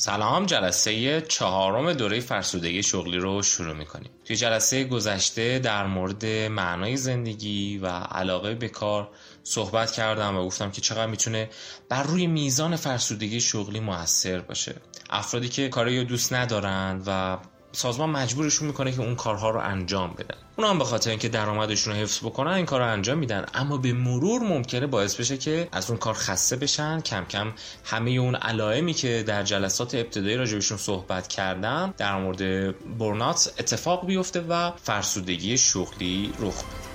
سلام جلسه چهارم دوره فرسودگی شغلی رو شروع می‌کنیم. توی جلسه گذشته در مورد معنای زندگی و علاقه به کار صحبت کردم و گفتم که چقدر می‌تونه بر روی میزان فرسودگی شغلی موثر باشه. افرادی که کاری رو دوست ندارند و سازمان مجبورشون می‌کنه که اون کارها رو انجام بدن. اونا هم به خاطر اینکه درآمدشون رو حفظ بکنن این کار رو انجام میدن. اما به مرور ممکنه باعث بشه که از اون کار خسته بشن. کم کم همه اون علائمی که در جلسات ابتدایی راجبشون صحبت کردم در مورد برنات اتفاق بیفته و فرسودگی شغلی رخ بده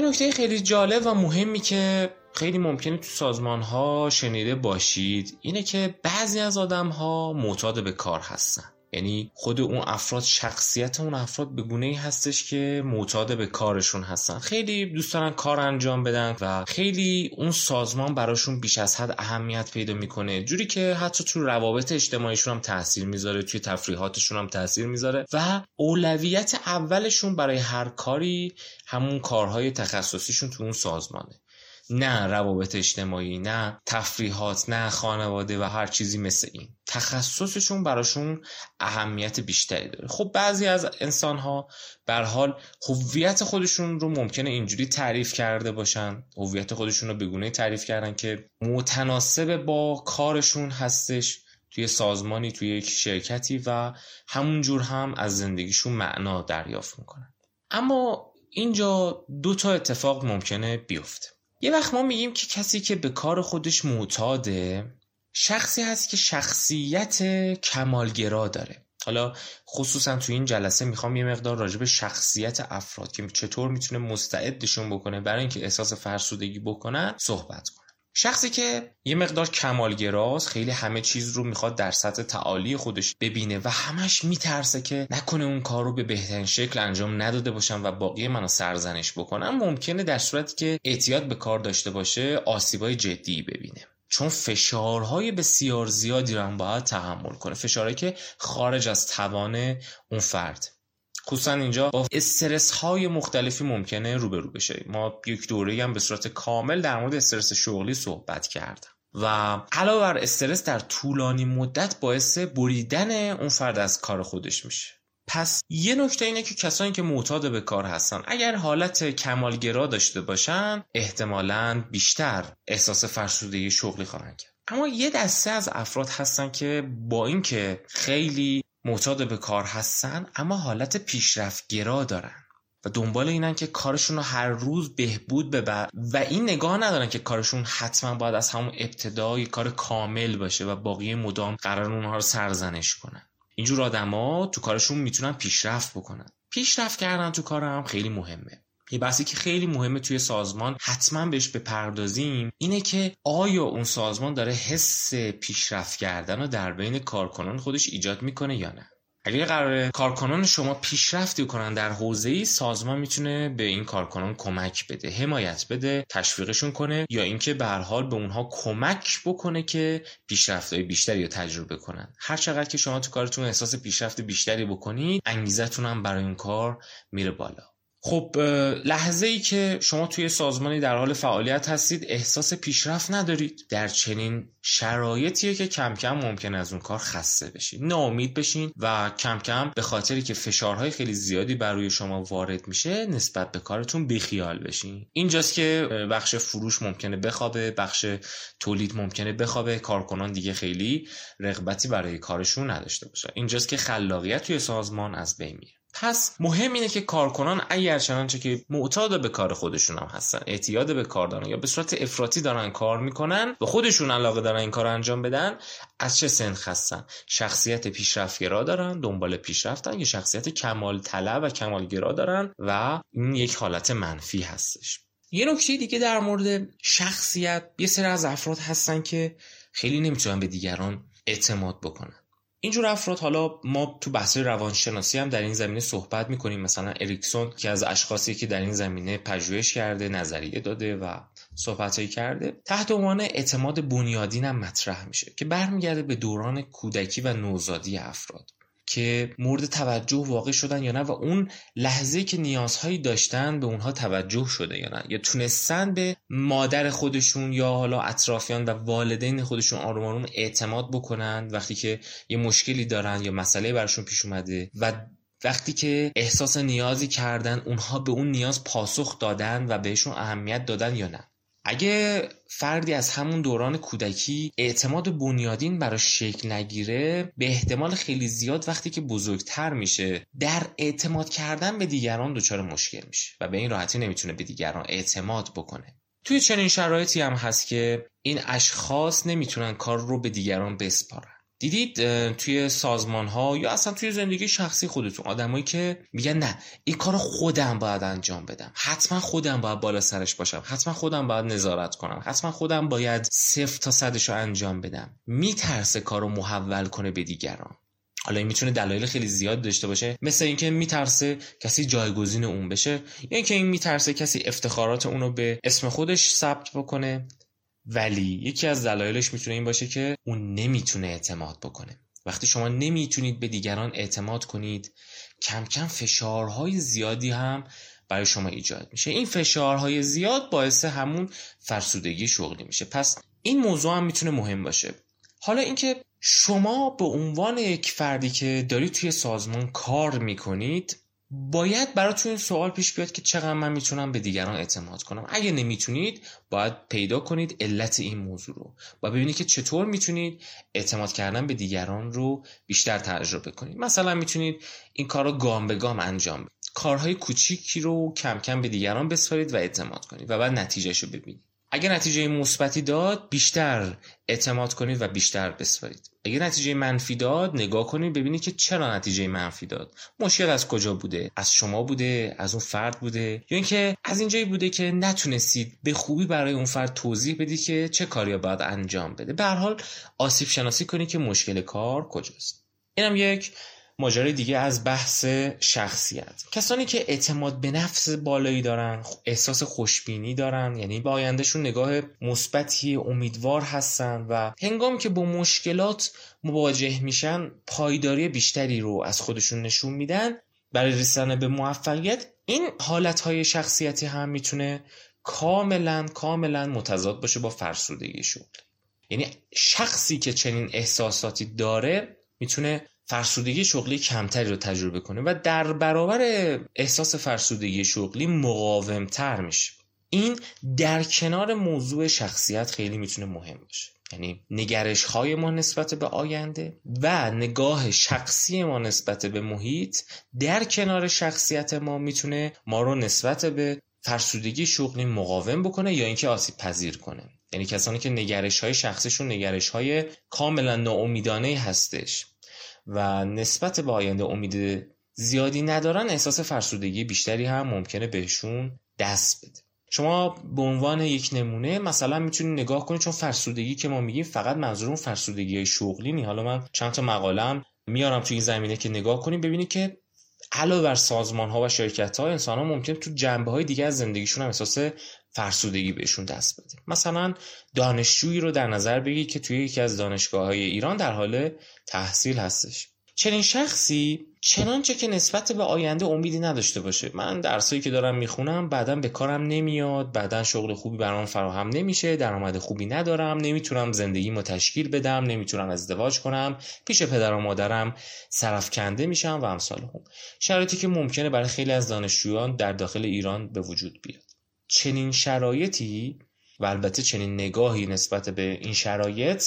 یه نکته خیلی جالب و مهمی که خیلی ممکنه تو سازمان ها شنیده باشید اینه که بعضی از آدم ها معتاد به کار هستن. یعنی خود اون افراد شخصیت اون افراد به گونه ای هستش که معتاد به کارشون هستن. خیلی دوست دارن کار انجام بدن و خیلی اون سازمان براشون بیش از حد اهمیت پیدا می‌کنه. جوری که حتی تو روابط اجتماعیشون هم تاثیر می‌ذاره توی تفریحاتشون هم تاثیر می‌ذاره و اولویت اولشون برای هر کاری همون کارهای تخصصیشون تو اون سازمانه. نه روابط اجتماعی نه تفریحات نه خانواده و هر چیزی مثل این. تخصصشون براشون اهمیت بیشتری داره. خب بعضی از انسان ها بر حال هویت خودشون رو ممکنه اینجوری تعریف کرده باشن. هویت خودشون رو بگونه تعریف کردن که متناسب با کارشون هستش توی سازمانی توی یک شرکتی و همونجور هم از زندگیشون معنا دریافت می‌کنن. اما اینجا دو تا اتفاق ممکنه بیفته. یه وقت ما میگیم که کسی که به کار خودش معتاده شخصی هست که شخصیت کمالگرا داره. حالا خصوصا تو این جلسه می‌خوام یه مقدار راجع به شخصیت افراد که چطور می‌تونه مستعدشون بکنه برای اینکه احساس فرسودگی بکنن صحبت کنم شخصی که یه مقدار کمالگراست خیلی همه چیز رو می‌خواد در سطح تعالی خودش ببینه و همش میترسه که نکنه اون کار رو به بهترین شکل انجام نداده باشن و باقی منو سرزنش بکنن ممکنه در صورتی که اعتیاد به کار داشته باشه آسیبای جدی ببینه. چون فشارهای بسیار زیادی رو هم باید تحمل کنه. فشارهایی که خارج از توان اون فرد. خصوصا اینجا با استرس های مختلفی ممکنه روبرو بشه. ما یک دوره هم به صورت کامل در مورد استرس شغلی صحبت کردم. و علاوه بر استرس در طولانی مدت باعث بریدن اون فرد از کار خودش میشه. پس یه نکته اینه که کسانی که معتاد به کار هستن اگر حالت کمالگرا داشته باشن احتمالا بیشتر احساس فرسودگی شغلی خواهند کرد. اما یه دسته از افراد هستن که با اینکه خیلی معتاد به کار هستن اما حالت پیشرفت گرا دارن. و دنبال اینن که کارشون رو هر روز بهبود ببر و این نگاه ندارن که کارشون حتما باید از همون ابتدای کار کامل باشه و باقی مدام قرار اونها رو سرزنش کنن. اینجور آدما تو کارشون می‌تونن پیشرفت بکنن. پیشرفت کردن تو کار هم خیلی مهمه. یه بحثی که خیلی مهمه توی سازمان حتما بهش بپردازیم اینه که آیا اون سازمان داره حس پیشرفت کردن رو در بین کارکنان خودش ایجاد می‌کنه یا نه؟ اگر قرار کارکنان شما پیشرفتی کنن در حوزه ای سازمان می‌تونه به این کارکنان کمک بده حمایت بده تشویقشون کنه یا اینکه به هر حال به اونها کمک بکنه که پیشرفتهای بیشتری رو تجربه کنن. هر چقدر که شما تو کارتون احساس پیشرفت بیشتری بکنید انگیزتون هم برای اون کار میره بالا. خب لحظه ای که شما توی سازمانی در حال فعالیت هستید احساس پیشرفت ندارید. در چنین شرایطیه که کم کم ممکن از اون کار خسته بشین. ناامید بشین و کم کم به خاطری که فشارهای خیلی زیادی بر روی شما وارد میشه نسبت به کارتون بیخیال بشین. اینجاست که بخش فروش ممکنه بخوابه بخش تولید ممکنه بخوابه. کارکنان دیگه خیلی رغبتی برای کارشون نداشته باشه اینجاست که خلاقیت توی سازمان از بین میره پس مهم اینه که کارکنان اگر چنانچه که معتاد به کار خودشون هم هستن اعتیاد به کار دارن یا به صورت افراطی دارن کار می‌کنن و خودشون علاقه دارن این کار انجام بدن از چه سنخ هستن شخصیت پیشرفتگرا دارن دنبال پیشرفتن یا شخصیت کمال طلب و کمالگرا دارن و این یک حالت منفی هستش. یه نکته دیگه در مورد شخصیت یه سری از افراد هستن که خیلی نمی‌تونن به دیگران اعتماد بکنن. اینجور افراد حالا ما تو بحث روانشناسی هم در این زمینه صحبت می‌کنیم. مثلا اریکسون که از اشخاصی که در این زمینه پژوهش کرده نظریه داده و صحبتهایی کرده تحت عنوان اعتماد بنیادین هم مطرح میشه که برمیگرده به دوران کودکی و نوزادی افراد. که مورد توجه واقع شدن یا نه و اون لحظه که نیازهایی داشتن به اونها توجه شده یا نه. یا تونستن به مادر خودشون یا حالا اطرافیان و والدین خودشون آروم آروم اعتماد بکنن وقتی که یه مشکلی دارن یا مسئله براشون پیش اومده و وقتی که احساس نیازی کردن اونها به اون نیاز پاسخ دادن و بهشون اهمیت دادن یا نه. اگه فردی از همون دوران کودکی اعتماد بنیادین براش شکل نگیره به احتمال خیلی زیاد وقتی که بزرگتر میشه در اعتماد کردن به دیگران دچار مشکل میشه و به این راحتی نمی‌تونه به دیگران اعتماد بکنه. توی چنین شرایطی هم هست که این اشخاص نمی‌تونن کار رو به دیگران بسپارن. دیدید توی سازمان ها یا اصلا توی زندگی شخصی خودتون آدمایی که میگن نه این کار خودم باید انجام بدم. حتما خودم باید بالا سرش باشم. حتما خودم باید نظارت کنم. حتما خودم باید صفر تا صدش رو انجام بدم. میترسه کار رو محول کنه به دیگران. حالا این می‌تونه دلایل خیلی زیاد داشته باشه. مثل اینکه میترسه کسی جایگزین اون بشه یا اینکه این میترسه کسی افتخارات اونو به اسم خودش ثبت بکنه. ولی یکی از دلایلش می‌تونه این باشه که اون نمی‌تونه اعتماد بکنه. وقتی شما نمی‌تونید به دیگران اعتماد کنید کم کم فشارهای زیادی هم برای شما ایجاد میشه. این فشارهای زیاد باعث همون فرسودگی شغلی میشه. پس این موضوع هم می‌تونه مهم باشه. حالا اینکه شما به عنوان یک فردی که دارید توی سازمان کار می‌کنید باید براتون سوال پیش بیاد که چقدر من می‌تونم به دیگران اعتماد کنم. اگه نمی‌تونید باید پیدا کنید علت این موضوع رو و ببینید که چطور می‌تونید اعتماد کردن به دیگران رو بیشتر تجربه کنید. مثلا می‌تونید این کار رو گام به گام انجام بدید. کارهای کوچیکی رو کم کم به دیگران بسپارید و اعتماد کنید و بعد نتیجهش رو ببینید. اگر نتیجه مثبتی داد بیشتر اعتماد کنید و بیشتر بسپارید. اگر نتیجه منفی داد نگاه کنید ببینید که چرا نتیجه منفی داد. مشکل از کجا بوده؟ از شما بوده؟ از اون فرد بوده؟ یا اینکه از اینجایی بوده که نتونستید به خوبی برای اون فرد توضیح بدید که چه کاری باید انجام بده. به هر حال آسیب شناسی کنید که مشکل کار کجاست. اینم یک. ماجرای دیگه از بحث شخصیت. کسانی که اعتماد به نفس بالایی دارن احساس خوشبینی دارن یعنی به آیندهشون نگاه مثبتی امیدوار هستن و هنگام که با مشکلات مواجه میشن پایداری بیشتری رو از خودشون نشون میدن. برای رسیدن به موفقیت این حالتهای شخصیتی هم می‌تونه کاملا کاملا متضاد باشه با فرسودگی شغل یعنی شخصی که چنین احساساتی داره می‌تونه فرسودگی شغلی کمتری رو تجربه کنه و در برابر احساس فرسودگی شغلی مقاومتر میشه. این در کنار موضوع شخصیت خیلی می‌تونه مهم باشه. یعنی نگرش های ما نسبت به آینده و نگاه شخصی ما نسبت به محیط در کنار شخصیت ما می‌تونه ما رو نسبت به فرسودگی شغلی مقاوم بکنه یا اینکه آسیب پذیر کنه. یعنی کسانی که نگرش های شخصشون نگرش های کاملا ناامیدانه هستش. و نسبت به آینده امید زیادی ندارن احساس فرسودگی بیشتری هم ممکنه بهشون دست بده. شما به عنوان یک نمونه مثلا می‌تونید نگاه کنید چون فرسودگی که ما میگیم فقط منظورمون فرسودگی شغلی نی حالا من چند تا مقالم میارم تو این زمینه که نگاه کنید ببینید که علاوه بر سازمان ها و شرکت ها انسان ها ممکن تو جنبه های دیگه از زندگیشون هم احساس فرسودگی بهشون دست بده. مثلا دانشجویی رو در نظر بگیرید که توی یکی از دانشگاه های ایران در حال تحصیل هستش. چنین شخصی چنانچه که نسبت به آینده امیدی نداشته باشه. من درسایی که دارم می‌خونم بعدا به کارم نمیاد بعدا شغل خوبی برام فراهم نمیشه درآمد خوبی ندارم نمی‌تونم زندگیمو تشکیل بدم نمی‌تونم ازدواج کنم پیش پدر و مادرم کنده میشم و امثال هم. شرایطی که ممکنه برای خیلی از دانشجویان در داخل ایران به وجود بیاد. چنین شرایطی و البته چنین نگاهی نسبت به این شرایط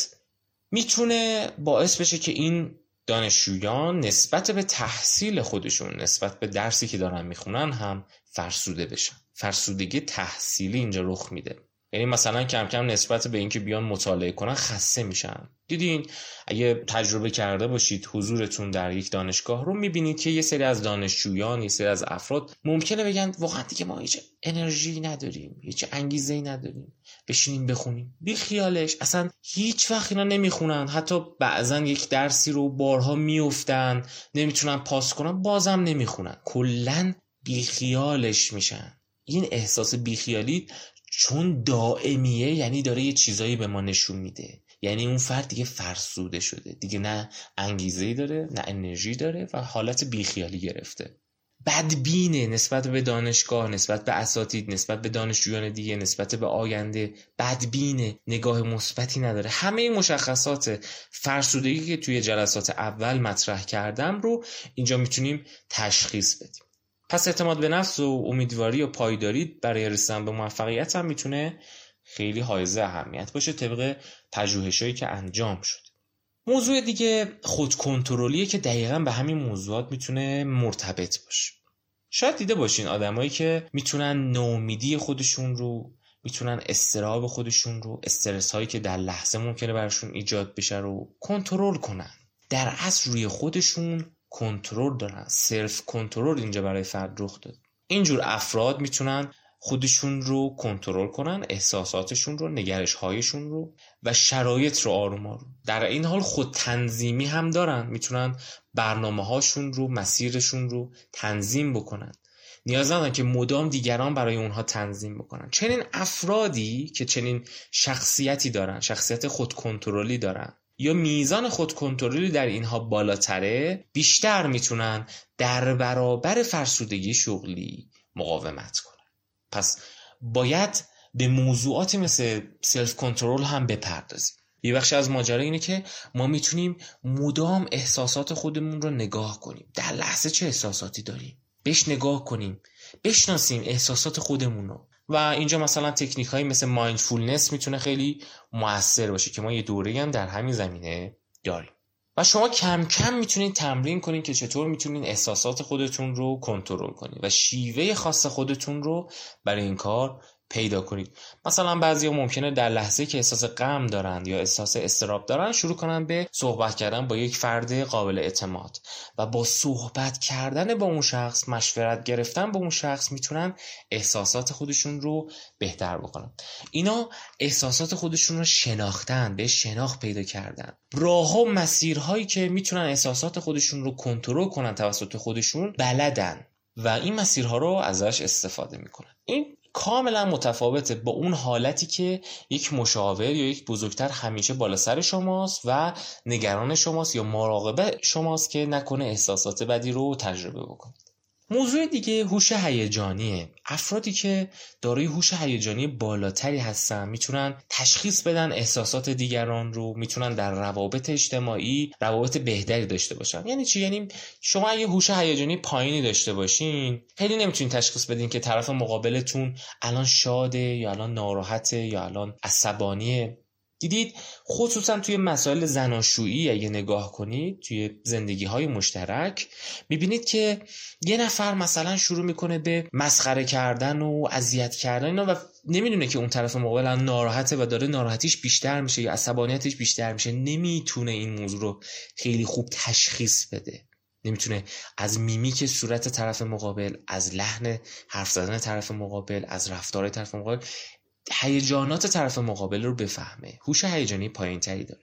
می‌تونه باعث بشه که این دانشجویان نسبت به تحصیل خودشون نسبت به درسی که دارن می‌خونن هم فرسوده بشن. فرسودگی تحصیلی اینجا رخ میده. یعنی مثلا کم کم نسبت به اینکه بیان مطالعه کنن خسته میشن. دیدین؟ اگه تجربه کرده باشید حضورتون در یک دانشگاه رو می‌بینید که یه سری از دانشجویان یه سری از افراد ممکنه بگن واقعا دیگه ما هیچ انرژی نداریم هیچ انگیزه ای نداریم بشینیم بخونیم. بی خیالش اصلا هیچ وقت اینا نمی‌خونن. حتی بعضا یک درسی رو بارها میفتن نمی‌تونن پاس کنن بازم نمی‌خونن. کلا بیخیالش میشن. این احساس بیخیالی چون دائمیه یعنی داره یه چیزایی به ما نشون میده. یعنی اون فرد دیگه فرسوده شده. دیگه نه انگیزه داره نه انرژی داره و حالت بیخیالی گرفته. بدبینه نسبت به دانشگاه نسبت به اساتید نسبت به دانشجویان دیگه نسبت به آینده. بدبینه نگاه مثبتی نداره. همه مشخصات فرسودگی که توی جلسات اول مطرح کردم رو اینجا می‌تونیم تشخیص بدیم. پس اعتماد به نفس و امیدواری و پایداری برای رسیدن به موفقیت هم می‌تونه خیلی حائز اهمیت باشه طبق پژوهشایی که انجام شد موضوع دیگه خودکنترلیه که دقیقا به همین موضوعات می‌تونه مرتبط باشه. شاید دیده باشین آدمایی که می‌تونن نومیدی خودشون رو می‌تونن استراب خودشون رو استرس هایی که در لحظه ممکنه براشون ایجاد بشه رو کنترل کنن. در اصل روی خودشون کنترل دارن. سلف کنترل اینجا برای فرد رخ داد. اینجور افراد می‌تونن خودشون رو کنترل کنن احساساتشون رو نگرش هایشون رو و شرایط رو آروم آروم. در این حال خود تنظیمی هم دارن. می‌تونن برنامه هاشون رو مسیرشون رو تنظیم بکنن. نیاز ندارن که مدام دیگران برای اونها تنظیم بکنن. چنین افرادی که چنین شخصیتی دارن شخصیت خودکنترلی دارن یا میزان خودکنترلی در اینها بالاتره بیشتر می‌تونن در برابر فرسودگی شغلی مقاومت کنن. پس باید به موضوعاتی مثل self-control هم بپردازیم. یه بخش از ماجرا اینه که ما می‌تونیم مدام احساسات خودمون رو نگاه کنیم. در لحظه چه احساساتی داریم؟ بهش نگاه کنیم. بشناسیم احساسات خودمون رو. و اینجا مثلا تکنیک هایی مثل mindfulness می‌تونه خیلی موثر باشه که ما یه دوره هم در همین زمینه داریم. و شما کم کم می‌تونید تمرین کنید که چطور می‌تونید احساسات خودتون رو کنترل کنید و شیوه خاص خودتون رو برای این کار پیدا کنید. مثلا بعضی ممکنه در لحظه که احساس غم دارند یا احساس استراب دارن شروع کنن به صحبت کردن با یک فرد قابل اعتماد و با صحبت کردن با اون شخص مشورت گرفتن با اون شخص می‌تونن احساسات خودشون رو بهتر بکنن. اینا احساسات خودشون رو شناختن به شناخت پیدا کردن. راه و مسیرهایی که می‌تونن احساسات خودشون رو کنترل کنن توسط خودشون بلدن و این مسیرها رو ازش استفاده می‌کنن. این کاملا متفاوته با اون حالتی که یک مشاور یا یک بزرگتر همیشه بالا سر شماست و نگران شماست یا مراقبه شماست که نکنه احساسات بدی رو تجربه بکنید موضوع دیگه هوش هیجانیه. افرادی که دارای هوش هیجانی بالاتری هستن می‌تونن تشخیص بدن احساسات دیگران رو می‌تونن در روابط اجتماعی روابط بهتری داشته باشن. یعنی چی؟ یعنی شما اگه هوش هیجانی پایینی داشته باشین خیلی نمی‌تونین تشخیص بدین که طرف مقابلتون الان شاده یا الان ناراحته یا الان عصبانیه. دیدید؟ خصوصا توی مسائل زناشویی اگه نگاه کنید توی زندگی های مشترک می‌بینید که یه نفر مثلا شروع می‌کنه به مسخره کردن و اذیت کردن اینا و نمی‌دونه که اون طرف مقابل ناراحته و داره ناراحتیش بیشتر میشه یا عصبانیتش بیشتر میشه. نمی‌تونه این موضوع رو خیلی خوب تشخیص بده. نمی‌تونه از میمیک صورت طرف مقابل از لحن حرف زدن طرف مقابل از رفتار طرف مقابل هیجانات طرف مقابل رو بفهمه. هوش هیجانی پایینتری داره.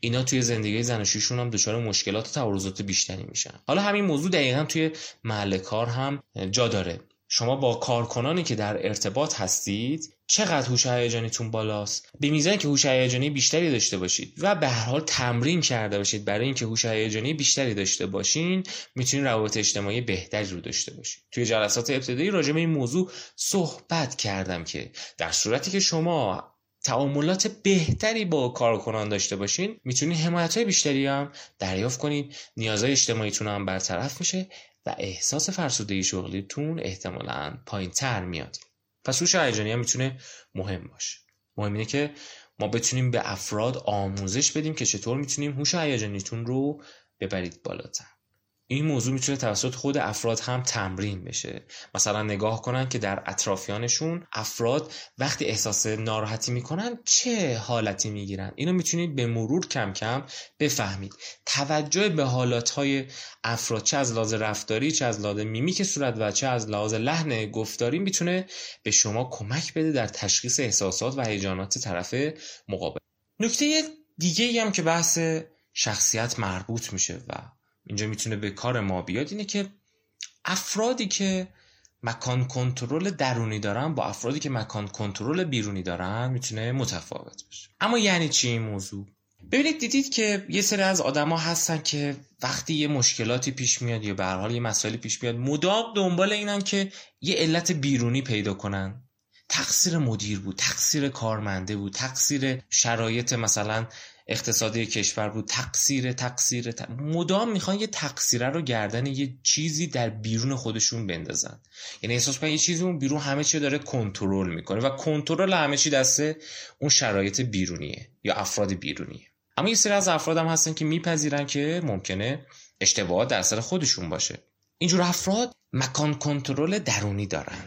اینا توی زندگی زناشویشون هم دچار مشکلات و تعارضات بیشتری میشن. حالا همین موضوع دقیقا توی محل کار هم جا داره. شما با کارکنانی که در ارتباط هستید چقدر هوش هیجانیتون بالاست؟ به میزانی که هوش هیجانی بیشتری داشته باشید و به هر حال تمرین کرده باشید برای اینکه هوش هیجانی بیشتری داشته باشین می‌تونید روابط اجتماعی بهتری رو داشته باشید. توی جلسات ابتدایی راجع به این موضوع صحبت کردم که در صورتی که شما تعاملات بهتری با کارکنان داشته باشین می‌تونید حمایت های بیشتری هم دریافت کنید. نیازهای اجتماعیتون هم برطرف میشه. و احساس فرسودگی شغلیتون احتمالا پایین تر میاد. پس هوش هیجانی هم می‌تونه مهم باشه. مهم اینه که ما بتونیم به افراد آموزش بدیم که چطور می‌تونیم هوش هیجانیتون رو ببرید بالاتر. این موضوع می‌تونه توسط خود افراد هم تمرین بشه. مثلا نگاه کنن که در اطرافیانشون افراد وقتی احساس ناراحتی می‌کنن چه حالتی می‌گیرن؟ اینو می‌تونید به مرور کم کم بفهمید. توجه به حالاتهای افراد چه از لحاظ رفتاری چه از لحاظ میمیک صورت و چه از لحاظ لحن گفتاری می‌تونه به شما کمک بده در تشخیص احساسات و هیجانات طرف مقابل. نکته دیگه هم که بحث شخصیت مربوط میشه و اینجا می‌تونه به کار ما بیاد اینه که افرادی که مکان کنترل درونی دارن با افرادی که مکان کنترل بیرونی دارن می‌تونه متفاوت باشه اما یعنی چی این موضوع؟ ببینید دیدید که یه سری از آدما هستن که وقتی یه مشکلاتی پیش میاد یا به حال یه مسائلی پیش میاد مدام دنبال اینن که یه علت بیرونی پیدا کنن. تقصیر مدیر بود تقصیر کارمنده بود تقصیر شرایط مثلا اقتصادی کشور بود. تقصیر تقصیر مدام می‌خوان یه تقصیره رو گردن یه چیزی در بیرون خودشون بندازن. یعنی احساس کنن یه چیزی اون بیرون همه چی داره کنترل می‌کنه و کنترل همه چی دسته اون شرایط بیرونیه یا افراد بیرونیه. اما یه سری از افراد هم هستن که میپذیرن که ممکنه اشتباهات در سر خودشون باشه. اینجور افراد مکان کنترل درونی دارن.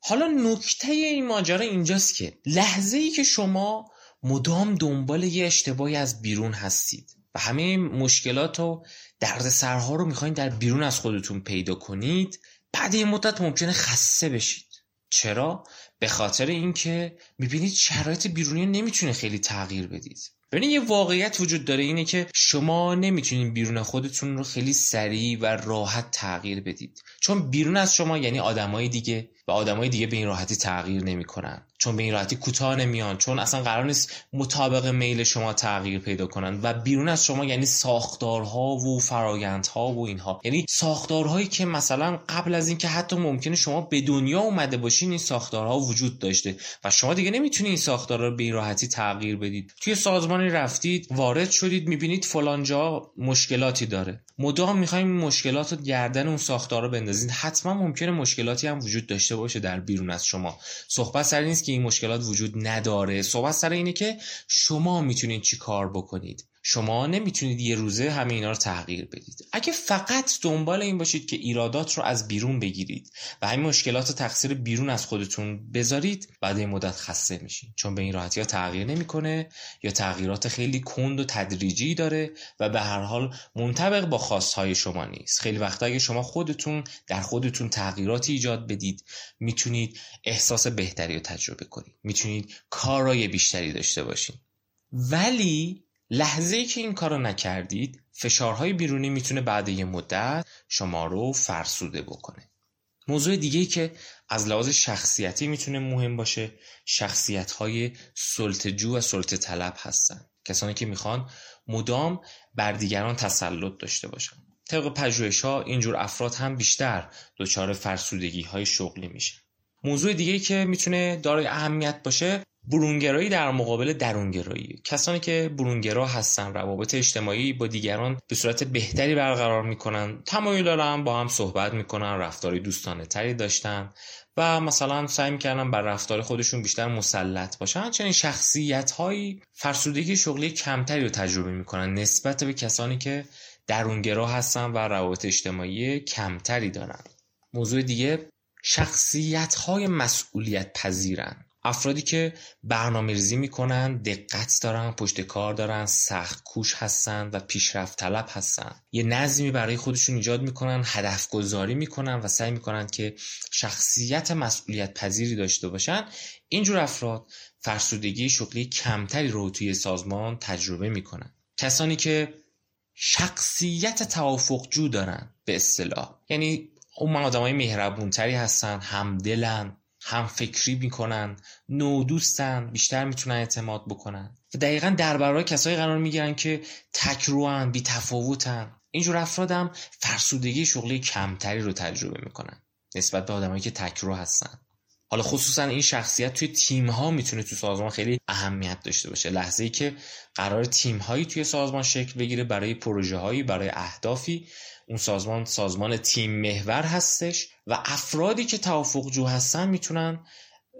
حالا نکته این ماجرا اینجاست که لحظه ای که شما مدام دنبال یه اشتباهی از بیرون هستید و همه مشکلات و درد سرها رو می‌خواین در بیرون از خودتون پیدا کنید بعد یه مدت ممکنه خسته بشید. چرا؟ به خاطر اینکه می‌بینید شرایط بیرونی نمی‌تونه خیلی تغییر بدید. ببینید یه واقعیت وجود داره اینه که شما نمی‌تونید بیرون خودتون رو خیلی سریع و راحت تغییر بدید. چون بیرون از شما یعنی آدمای دیگه و آدمای دیگه به این راحتی تغییر نمی‌کنن. چون به این راحتی کوتاه نمیان. چون اصلا قرار نیست مطابق میل شما تغییر پیدا کنن. و بیرون از شما یعنی ساختارها و فرایندها و اینها. یعنی ساختارهایی که مثلا قبل از اینکه حتی ممکنه شما به دنیا اومده باشین این ساختارها وجود داشته. و شما دیگه نمی‌تونید این ساختارها رو به این راحتی تغییر بدید. توی سازمانی رفتید وارد شدید می‌بینید فلانجا مشکلاتی داره. مدام می‌خوایم مشکلات رو گردن اون ساختار بندازید حتما ممکنه مشکلاتی هم وجود داشته باشه در بیرون از شما. صحبت سر نیست که این مشکلات وجود نداره. صحبت سر اینه که شما می‌تونید چی کار بکنید. شما نمی‌تونید یه روزه همه اینا رو تغییر بدید. اگه فقط دنبال این باشید که ایرادات رو از بیرون بگیرید و همین مشکلات و تقصیر بیرون از خودتون بذارید بعد این مدت خسته میشید چون به این راحتی ها تغییر نمی‌کنه یا تغییرات خیلی کند و تدریجی داره و به هر حال منطبق با خواستهای شما نیست. خیلی وقتا اگه شما خودتون در خودتون تغییراتی ایجاد بدید می‌تونید احساس بهتری رو تجربه کنید. می‌تونید کارای بیشتری داشته باشید ولی لحظه ای که این کارو نکردید فشارهای بیرونی می‌تونه بعد یه مدت شما رو فرسوده بکنه. موضوع دیگه ای که از لحاظ شخصیتی می‌تونه مهم باشه شخصیت های سلطجو و سلطه طلب هستن. کسانی که می‌خوان مدام بر دیگران تسلط داشته باشن. طبق پژوهش ها اینجور افراد هم بیشتر دچار فرسودگی های شغلی میشه موضوع دیگه که می‌تونه دارای اهمیت باشه برونگرایی در مقابل درونگرایی. کسانی که برونگرا هستن روابط اجتماعی با دیگران به صورت بهتری برقرار می‌کنن تمایل دارن با هم صحبت می‌کنن رفتاری دوستانه تری داشتن و مثلا سعی می‌کردن بر رفتار خودشون بیشتر مسلط باشن. چنین شخصیت هایی فرسودگی شغلی کمتری رو تجربه می‌کنن نسبت به کسانی که درونگرا هستن و روابط اجتماعی کمتری دارن. موضوع دیگه شخصیت های مسئولیت پذیرن افرادی که برنامه ریزی دقت دارن پشت کار دارن سخت کوش هستن و پیشرفت طلب هستن. یه نظمی برای خودشون ایجاد می‌کنن هدف گذاری می‌کنن و سعی می‌کنن که شخصیت مسئولیت پذیری داشته باشن. اینجور افراد فرسودگی شغلی کمتری رو توی سازمان تجربه می‌کنن. کسانی که شخصیت توافقجو دارن به اصطلاح. یعنی اون آدمای مهربونتری هستن همدلن هم فکری می‌کنن نودوستن بیشتر می‌تونن اعتماد بکنن. و دقیقا در برای کسایی قرار می‌گیرن که تکروان بی تفاوتن اینجور افراد هم فرسودگی شغلی کمتری رو تجربه می‌کنن نسبت به آدمایی که تکرو هستن. حالا خصوصا این شخصیت توی تیم ها می‌تونه توی سازمان خیلی اهمیت داشته باشه. لحظه ای که قرار تیم هایی توی سازمان شکل بگیره برای پروژه هایی برای اهدافی اون سازمان سازمان تیم محور هستش و افرادی که توافق جو هستن می‌تونن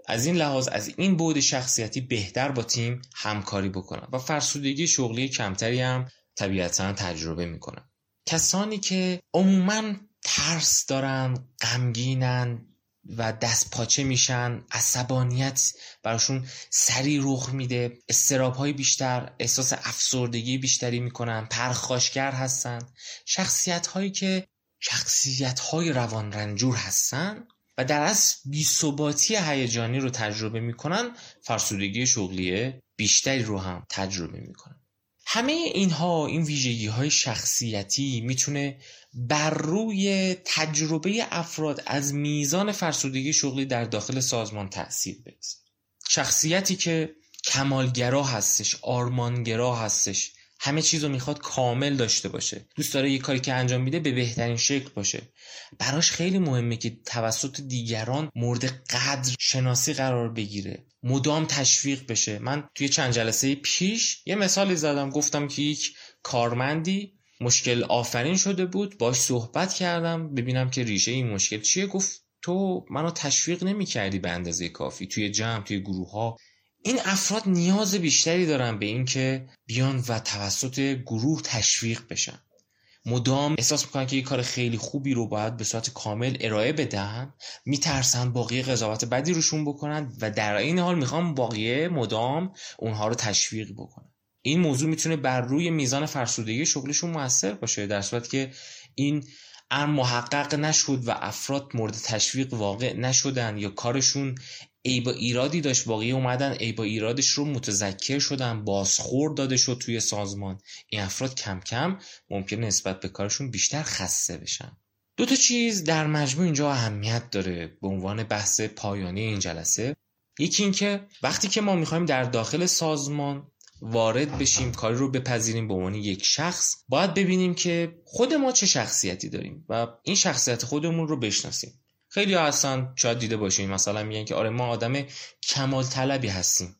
از این لحاظ از این بود شخصیتی بهتر با تیم همکاری بکنن و فرسودگی شغلی کمتری هم طبیعتا تجربه می‌کنن. کسانی که عموما ترس دارن غمگینن و دست پاچه میشن عصبانیت براشون سری رخ میده. استراب های بیشتر احساس افسردگی بیشتری می‌کنن پرخاشگر هستن. شخصیت هایی که شخصیت های روان رنجور هستن و در اصل بیثباتی هیجانی رو تجربه می‌کنن فرسودگی شغلی بیشتری رو هم تجربه می‌کنن. همه اینها این ویژگی های شخصیتی می‌تونه بر روی تجربه افراد از میزان فرسودگی شغلی در داخل سازمان تاثیر بگذاره. شخصیتی که کمالگرا هستش آرمانگرا هستش همه چیز رو می‌خواد کامل داشته باشه. دوست داره یه کاری که انجام میده به بهترین شکل باشه. براش خیلی مهمه که توسط دیگران مورد قدر شناسی قرار بگیره. مدام تشویق بشه. من توی چند جلسه پیش یه مثالی زدم. گفتم که یک کارمندی مشکل آفرین شده بود. باش صحبت کردم. ببینم که ریشه این مشکل چیه. گفت تو منو تشویق نمی کردی به اندازه کافی. توی جمع توی گروه ها این افراد نیاز بیشتری دارن به اینکه بیان و توسط گروه تشویق بشن. مدام احساس می‌کنن که یه کار خیلی خوبی رو باید به صورت کامل ارائه بدن میترسن باقی قضاوت بدی روشون بکنن و در این حال می‌خوان باقیه مدام اونها رو تشویق بکنن. این موضوع می‌تونه بر روی میزان فرسودگی شغلشون موثر باشه در صورت که این امر محقق نشد و افراد مورد تشویق واقع نشدن یا کارشون ای با ایرادی داشت باقی اومدن ای با ایرادش رو متذکر شدن بازخور داده شد توی سازمان. این افراد کم کم ممکن نسبت به کارشون بیشتر خسته بشن. دو تا چیز در مجموع اینجا اهمیت داره به عنوان بحث پایانی این جلسه. یکی اینکه وقتی که ما می‌خوایم در داخل سازمان وارد بشیم کاری رو بپذیریم به عنوان یک شخص باید ببینیم که خود ما چه شخصیتی داریم و این شخصیت خودمون رو بشناسیم. خیلی ها هستن شاید دیده باشین. مثلا میگن که آره ما آدم کمال طلبی هستیم.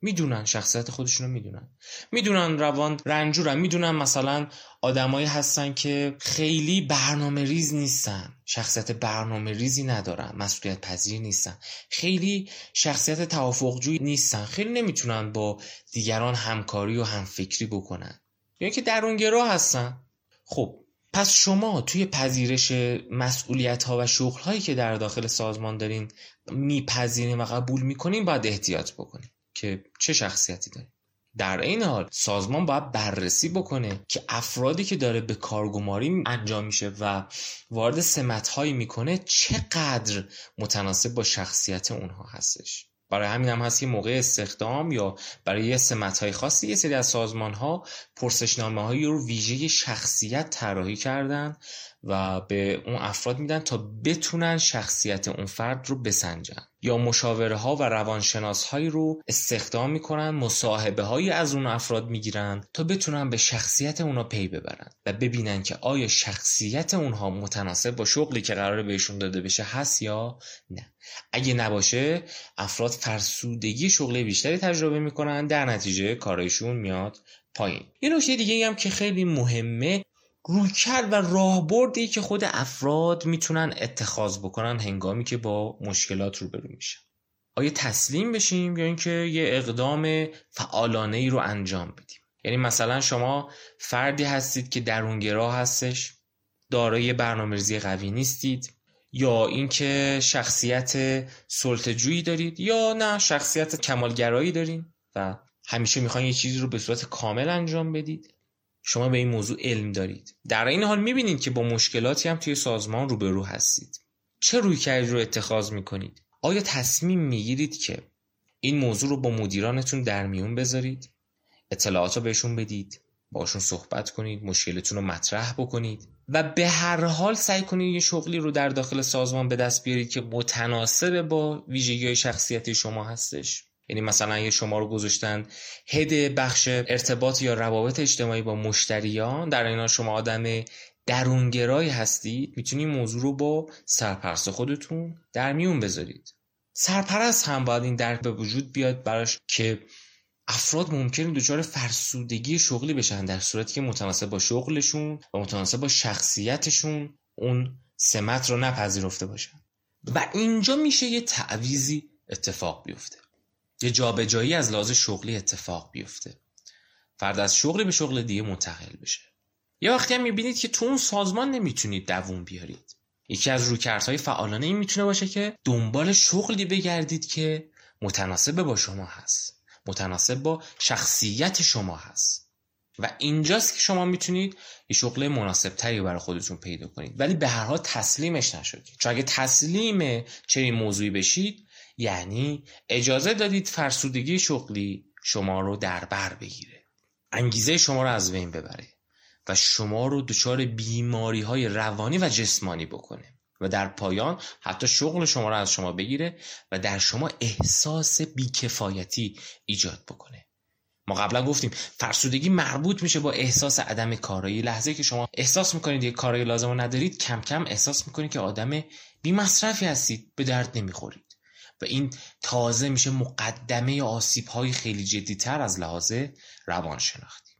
می‌دونن شخصیت خودشون رو می‌دونن. می‌دونن روان رنجورن. می‌دونن مثلا آدمایی هستن که خیلی برنامه ریز نیستن. شخصیت برنامه ریزی ندارن. مسئولیت پذیر نیستن. خیلی شخصیت توافقجوی نیستن. خیلی نمی‌تونن با دیگران همکاری و همفکری بکنن. یا که درونگرا هستن. خب پس شما توی پذیرش مسئولیت ها و شغل هایی که در داخل سازمان دارین میپذیرین و قبول می‌کنین باید احتیاط بکنین که چه شخصیتی دارین. در این حال سازمان باید بررسی بکنه که افرادی که داره به کارگماری انجام میشه و وارد سمت هایی می‌کنه چقدر متناسب با شخصیت اونها هستش. برای همین هم هست که موقع استخدام یا برای سمت های خاصی یه سری از سازمان ها پرسشنامه هایی رو ویژه شخصیت طراحی کردن. و به اون افراد میدن تا بتونن شخصیت اون فرد رو بسنجن. یا مشاوره ها و روانشناس هایی رو استخدام می‌کنن مصاحبه هایی از اون افراد می‌گیرن تا بتونن به شخصیت اونا پی ببرن و ببینن که آیا شخصیت اونها متناسب با شغلی که قرار بهشون داده بشه هست یا نه. اگه نباشه افراد فرسودگی شغلی بیشتری تجربه می‌کنن در نتیجه کارشون میاد پایین. یه نکته دیگه هم که خیلی مهمه رویکرد و راهبردی که خود افراد می‌تونن اتخاذ بکنن هنگامی که با مشکلات روبرو میشن. آیا تسلیم بشیم یا اینکه یه اقدام فعالانه ای رو انجام بدیم؟ یعنی مثلا شما فردی هستید که درونگرا هستش دارای برنامه‌ریزی قوی نیستید یا اینکه شخصیت سلطه‌جویی دارید یا نه شخصیت کمالگرایی دارین و همیشه می‌خواین یه چیزی رو به صورت کامل انجام بدید. شما به این موضوع علم دارید. در این حال می‌بینید که با مشکلاتی هم توی سازمان روبرو هستید. چه روی کردی رو اتخاذ می‌کنید؟ آیا تصمیم می‌گیرید که این موضوع رو با مدیرانتون در میون بذارید؟ اطلاعات رو بهشون بدید باشون صحبت کنید مشکلتون رو مطرح بکنید و به هر حال سعی کنید یه شغلی رو در داخل سازمان به دست بیارید که متناسب با ویژگی شخصیتی شما هستش. یعنی مثلا یه شما رو گذاشتن هد بخش ارتباط یا روابط اجتماعی با مشتریان در اینا شما آدم درونگرایی هستید می‌تونید موضوع رو با سرپرست خودتون در میون بذارید. سرپرست هم باید این درک به وجود بیاد براش که افراد ممکن دچار فرسودگی شغلی بشن در صورتی که متناسب با شغلشون و متناسب با شخصیتشون اون سمت رو نپذیرفته باشن. و اینجا میشه یه تعویزی اتفاق بیفته. یه جابجایی از لحاظ شغلی اتفاق بیفته. فرد از شغلی به شغل دیگه منتقل بشه. یه وقتی هم می‌بینید که تو اون سازمان نمی‌تونید دووم بیارید. یکی از رویکردهای فعالانه این می‌تونه باشه که دنبال شغلی بگردید که متناسب با شما هست. متناسب با شخصیت شما هست. و اینجاست که شما می‌تونید یه شغل مناسب تری برای خودتون پیدا کنید. ولی به هر حال تسلیمش نشدید چون اگه تسلیم چنین موضوعی بشید یعنی اجازه دادید فرسودگی شغلی شما رو در بر بگیره. انگیزه شما رو از بین ببره و شما رو دچار بیماری های روانی و جسمانی بکنه و در پایان حتی شغل شما رو از شما بگیره و در شما احساس بیکفایتی ایجاد بکنه. ما قبلا گفتیم فرسودگی مربوط میشه با احساس عدم کارایی. لحظه که شما احساس می‌کنید یک کارایی لازم رو ندارید کم کم احساس می‌کنید که آدم بی مصرفی هستید به درد نمی‌خورید. و این تازه میشه مقدمه آسیب های خیلی جدی تر از لحاظ روانشناختی.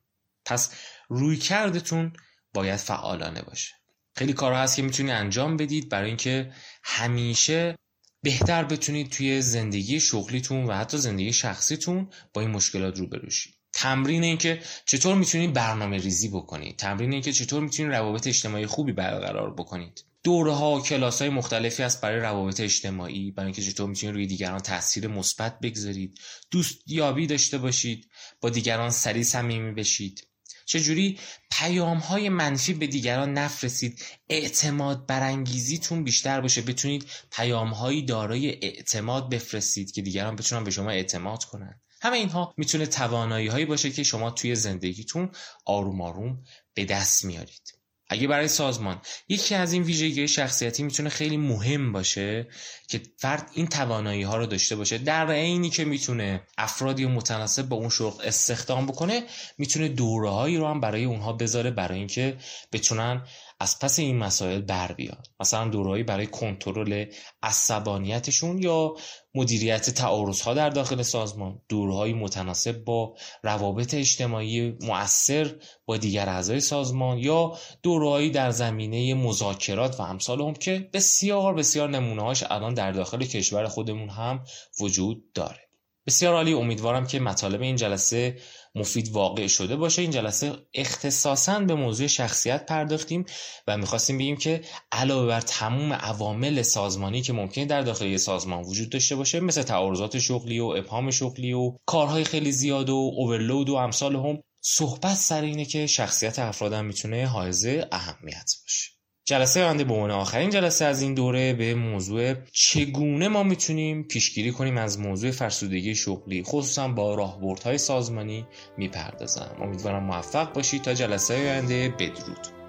پس روی کردتون باید فعالانه باشه. خیلی کارها هست که می‌تونید انجام بدید برای اینکه همیشه بهتر بتونید توی زندگی شغلیتون و حتی زندگی شخصیتون با این مشکلات روبرو شید. تمرین این که چطور می‌تونید برنامه ریزی بکنید تمرین این که چطور می‌تونید روابط اجتماعی خوبی برقرار بکنید. دوره ها کلاس های مختلفی هست برای روابط اجتماعی برای اینکه چطور می‌تونید روی دیگران تاثیر مثبت بگذارید. دوست یابی داشته باشید با دیگران سریع صمیمی بشید. چجوری پیام های منفی به دیگران نفرستید. اعتماد برانگیزیتون بیشتر باشه. بتونید پیام هایی دارای اعتماد بفرستید که دیگران بتونن به شما اعتماد کنن. همه اینها می‌تونه توانایی هایی باشه که شما توی زندگیتون آروم آروم به دست میارید. اگه برای سازمان. یکی از این ویژگی شخصیتی می‌تونه خیلی مهم باشه که فرد این توانایی ها رو داشته باشه. در عینی که می‌تونه افرادی رو متناسب با اون شغل استخدام بکنه می‌تونه دوره هایی رو هم برای اونها بذاره برای اینکه بتونن از پس این مسائل بر بیاد. مثلا دورهایی برای کنترل عصبانیتشون یا مدیریت تعارض ها در داخل سازمان. دورهایی متناسب با روابط اجتماعی مؤثر با دیگر اعضای سازمان یا دورهایی در زمینه مذاکرات و امثال هم که بسیار بسیار نمونه‌هاش الان در داخل کشور خودمون هم وجود داره. بسیار عالی. امیدوارم که مطالب این جلسه مفید واقع شده باشه. این جلسه اختصاصا به موضوع شخصیت پرداختیم و می‌خواستیم بگیم که علاوه بر تموم عوامل سازمانی که ممکنه در داخل سازمان وجود داشته باشه مثل تعارضات شغلی و ابهام شغلی و کارهای خیلی زیاد و اوورلود و امثال هم صحبت سر اینه که شخصیت افراد هم می‌تونه حائز اهمیت باشه. جلسه آینده به عنوان آخرین جلسه از این دوره به موضوع چگونه ما می‌تونیم پیشگیری کنیم از موضوع فرسودگی شغلی خصوصا با راهبردهای سازمانی می‌پردازم. امیدوارم موفق باشید تا جلسه آینده بدرود.